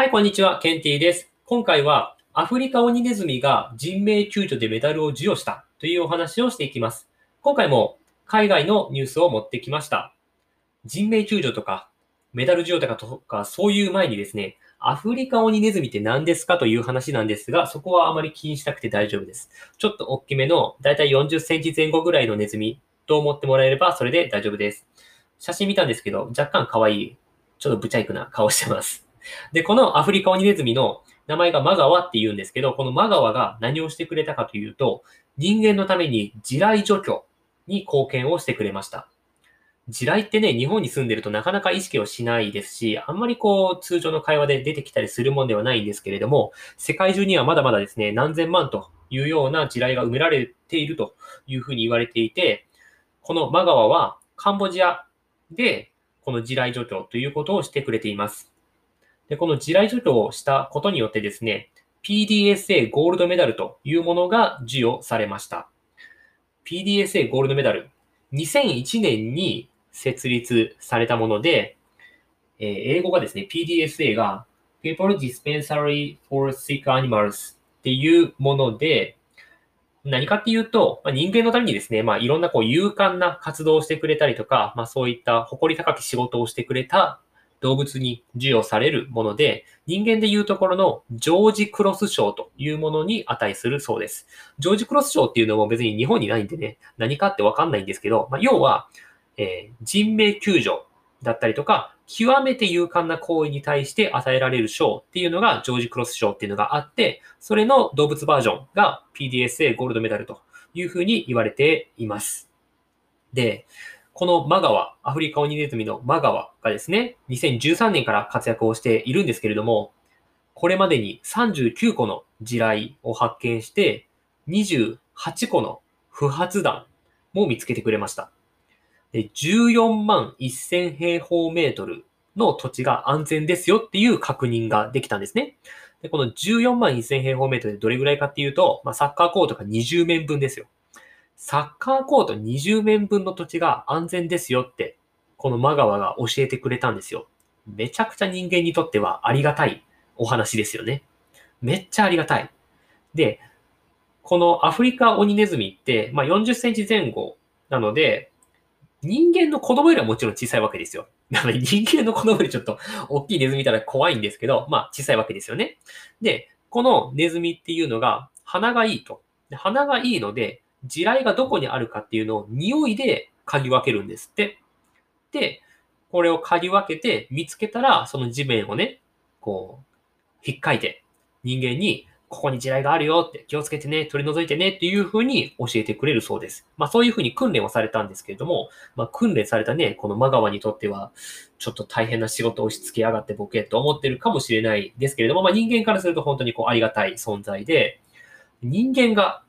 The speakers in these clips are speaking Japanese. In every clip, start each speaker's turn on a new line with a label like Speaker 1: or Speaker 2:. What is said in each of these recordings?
Speaker 1: はい、こんにちは。ケンティです。今回はアフリカオニネズミが人命救助でメダルを授与したというお話をしていきます。今回も海外のニュースを持ってきました。人命救助とかメダル授与とかとかそういう前にですね、アフリカオニネズミって何ですか？という話なんですが、そこはあまり気にしなくて大丈夫です。ちょっと大きめの、だいたい40センチ前後ぐらいのネズミと思ってもらえればそれで大丈夫です。写真見たんですけど、若干可愛い、ちょっとブチャイクな顔してます。で、このアフリカオニネズミの名前がマガワって言うんですけど、このマガワが何をしてくれたかというと、人間のために地雷除去に貢献をしてくれました。地雷ってね、日本に住んでるとなかなか意識をしないですし、あんまりこう、通常の会話で出てきたりするもんではないんですけれども、世界中にはまだまだですね、何千万というような地雷が埋められているというふうに言われていて、このマガワはカンボジアでこの地雷除去ということをしてくれています。で、この地雷除去をしたことによってですね、PDSA ゴールドメダルというものが授与されました。PDSA ゴールドメダル、2001年に設立されたもので、えー、英語がですね、PDSA が People Dispensary for Sick Animals っていうもので、何かっていうと、まあ、人間のためにですね、まあ、いろんなこう勇敢な活動をしてくれたりとか、まあ、そういった誇り高き仕事をしてくれた動物に授与されるもので、人間でいうところのジョージ・クロス賞というものに値するそうです。ジョージ・クロス賞っていうのも別に日本にないんでね、何かってわかんないんですけど、まあ、要は、えー、人命救助だったりとか、極めて勇敢な行為に対して与えられる賞っていうのがジョージ・クロス賞っていうのがあって、それの動物バージョンが PDSA ゴールドメダルというふうに言われています。で、このマガワ、アフリカオニネズミのマガワがですね、2013年から活躍をしているんですけれども、これまでに39個の地雷を発見して、28個の不発弾も見つけてくれました。で14万1000平方メートルの土地が安全ですよっていう確認ができたんですね。でこの14万1000平方メートルでどれぐらいかっていうと、まあ、サッカーコートが20面分ですよ。サッカーコート20面分の土地が安全ですよって、このマガワが教えてくれたんですよ。めちゃくちゃ人間にとってはありがたいお話ですよね。めっちゃありがたい。で、このアフリカオニネズミって、まあ、40センチ前後なので、人間の子供よりはもちろん小さいわけですよ。なので人間の子供よりちょっと大きいネズミ見たら怖いんですけど、まあ小さいわけですよね。で、このネズミっていうのが鼻がいいと。鼻がいいので、地雷がどこにあるかっていうのを匂いで嗅ぎ分けるんですって。で、これを嗅ぎ分けて見つけたら、その地面をね、こう、引っかいて、人間に、ここに地雷があるよって気をつけてね、取り除いてねっていうふうに教えてくれるそうです。まあそういうふうに訓練をされたんですけれども、まあ訓練されたね、このマガワにとっては、ちょっと大変な仕事を押し付けやがってボケと思ってるかもしれないですけれども、まあ人間からすると本当にこうありがたい存在で、人間が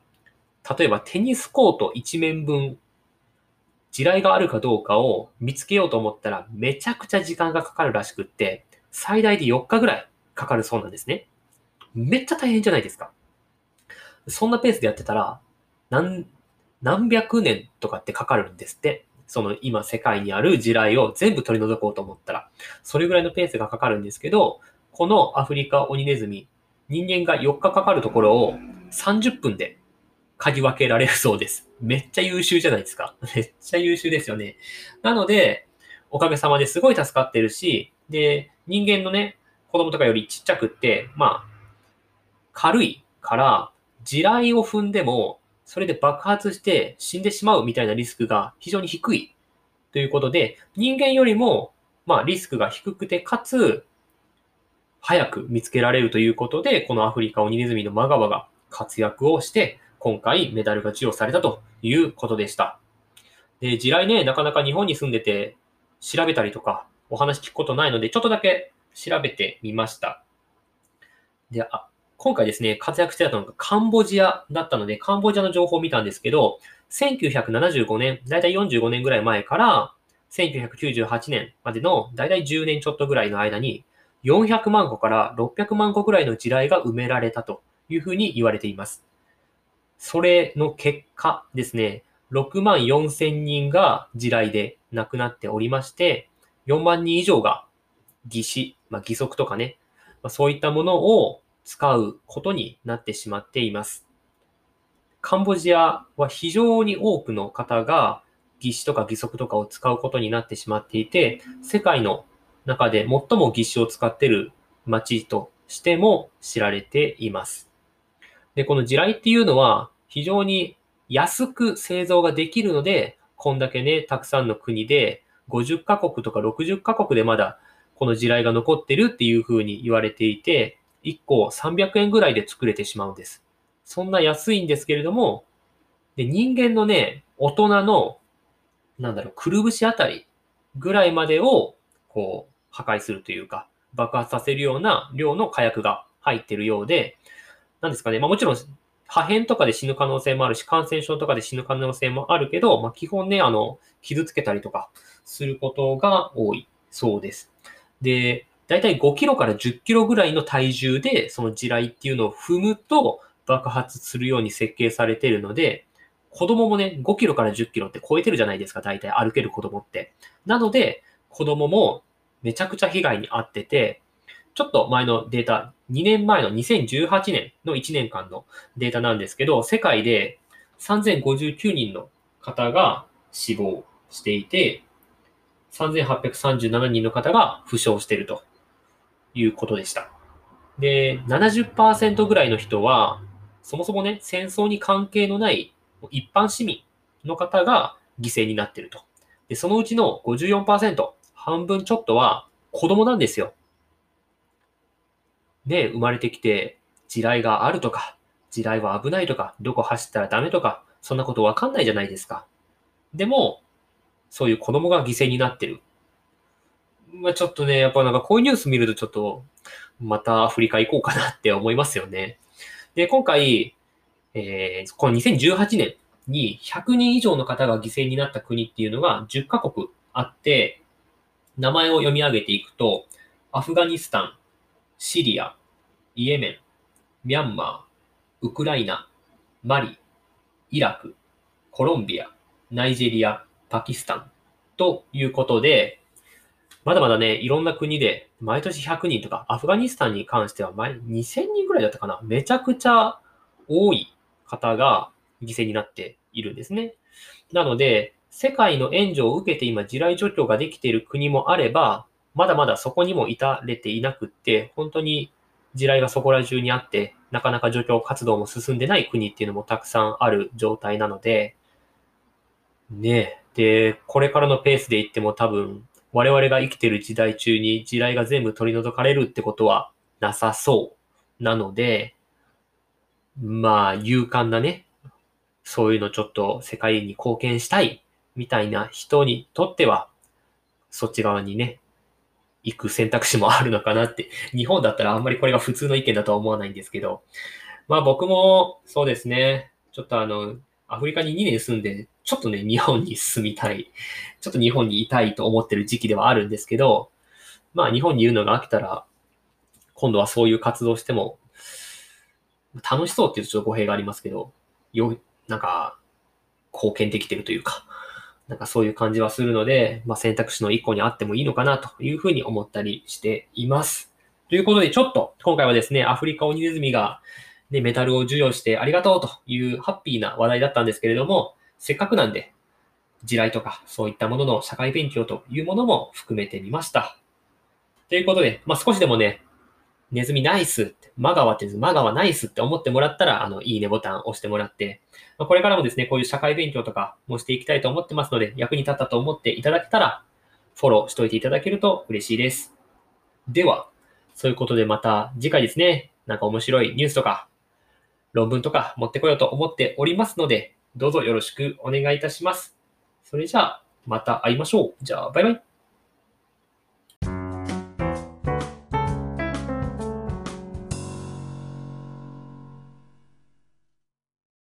Speaker 1: 例えばテニスコート1面分、地雷があるかどうかを見つけようと思ったらめちゃくちゃ時間がかかるらしくって、最大で4日ぐらいかかるそうなんですね。めっちゃ大変じゃないですか。そんなペースでやってたら、何、何百年とかってかかるんですって。その今世界にある地雷を全部取り除こうと思ったら、それぐらいのペースがかかるんですけど、このアフリカオニネズミ、人間が4日かかるところを30分で嗅ぎ分けられるそうです。めっちゃ優秀じゃないですか。めっちゃ優秀ですよね。なので、おかげさまですごい助かってるし、で、人間のね、子供とかよりちっちゃくって、まあ、軽いから、地雷を踏んでも、それで爆発して死んでしまうみたいなリスクが非常に低いということで、人間よりも、まあ、リスクが低くて、かつ、早く見つけられるということで、このアフリカオニネズミのマガワが活躍をして、今回メダルが授与されたということでした。で、地雷ね、なかなか日本に住んでて調べたりとかお話聞くことないので、ちょっとだけ調べてみました。で、あ、今回ですね、活躍してたのがカンボジアだったので、カンボジアの情報を見たんですけど、1975年、だいたい45年ぐらい前から、1998年までのだいたい10年ちょっとぐらいの間に、400万個から600万個ぐらいの地雷が埋められたというふうに言われています。それの結果ですね、6万4千人が地雷で亡くなっておりまして、4万人以上が義死、まあ、義足とかね、まあ、そういったものを使うことになってしまっています。カンボジアは非常に多くの方が義手とか義足とかを使うことになってしまっていて、世界の中で最も義手を使っている街としても知られています。で、この地雷っていうのは非常に安く製造ができるので、こんだけね、たくさんの国で50カ国とか60カ国でまだこの地雷が残ってるっていう風に言われていて、1個300円ぐらいで作れてしまうんです。そんな安いんですけれども、で人間のね、大人の、なんだろう、くるぶしあたりぐらいまでを、こう、破壊するというか、爆発させるような量の火薬が入ってるようで、なんですかね、まあもちろん破片とかで死ぬ可能性もあるし、感染症とかで死ぬ可能性もあるけど、まあ基本ね、あの、傷つけたりとかすることが多いそうです。で、だいたい5キロから10キロぐらいの体重で、その地雷っていうのを踏むと爆発するように設計されているので、子供もね、5キロから10キロって超えてるじゃないですか、大体歩ける子供って。なので、子供もめちゃくちゃ被害に遭ってて、ちょっと前のデータ、2年前の2018年の1年間のデータなんですけど、世界で3059人の方が死亡していて、3837人の方が負傷しているということでした。で、70%ぐらいの人は、そもそもね、戦争に関係のない一般市民の方が犠牲になっていると。で、そのうちの54%、半分ちょっとは子供なんですよ。で、生まれてきて、地雷があるとか、地雷は危ないとか、どこ走ったらダメとか、そんなことわかんないじゃないですか。でも、そういう子供が犠牲になってる。まあちょっとね、やっぱなんかこういうニュース見るとちょっと、またアフリカ行こうかなって思いますよね。で、今回、えー、この2018年に100人以上の方が犠牲になった国っていうのが10カ国あって、名前を読み上げていくと、アフガニスタン、シリア、イエメン、ミャンマー、ウクライナ、マリ、イラク、コロンビア、ナイジェリア、パキスタンということで、まだまだね、いろんな国で毎年100人とか、アフガニスタンに関しては前2000人ぐらいだったかな。めちゃくちゃ多い方が犠牲になっているんですね。なので、世界の援助を受けて今地雷除去ができている国もあれば、まだまだそこにも至れていなくって、本当に地雷がそこら中にあって、なかなか除去活動も進んでない国っていうのもたくさんある状態なので、ねえ。で、これからのペースでいっても多分、我々が生きてる時代中に地雷が全部取り除かれるってことはなさそうなので、まあ、勇敢なね、そういうのちょっと世界に貢献したいみたいな人にとっては、そっち側にね、行く選択肢もあるのかなって。日本だったらあんまりこれが普通の意見だとは思わないんですけど。まあ僕もそうですね。ちょっとあの、アフリカに2年住んで、ちょっとね、日本に住みたい。ちょっと日本にいたいと思ってる時期ではあるんですけど、まあ日本にいるのが飽きたら、今度はそういう活動しても、楽しそうっていうとちょっと語弊がありますけど、よ、なんか、貢献できてるというか、なんかそういう感じはするので、まあ、選択肢の一個にあってもいいのかなというふうに思ったりしています。ということで、ちょっと今回はですね、アフリカオニネズミが、ね、メダルを授与してありがとうというハッピーな話題だったんですけれども、せっかくなんで、地雷とかそういったものの社会勉強というものも含めてみました。ということで、まあ、少しでもね、ネズミナイスって、マガワってマガワナイスって思ってもらったら、あの、いいねボタン押してもらって、ま、これからもですね、こういう社会勉強とかもしていきたいと思ってますので、役に立ったと思っていただけたら、フォローしといていただけると嬉しいです。では、そういうことでまた次回ですね、なんか面白いニュースとか、論文とか持ってこようと思っておりますので、どうぞよろしくお願いいたします。それじゃあ、また会いましょう。じゃあ、バイバイ。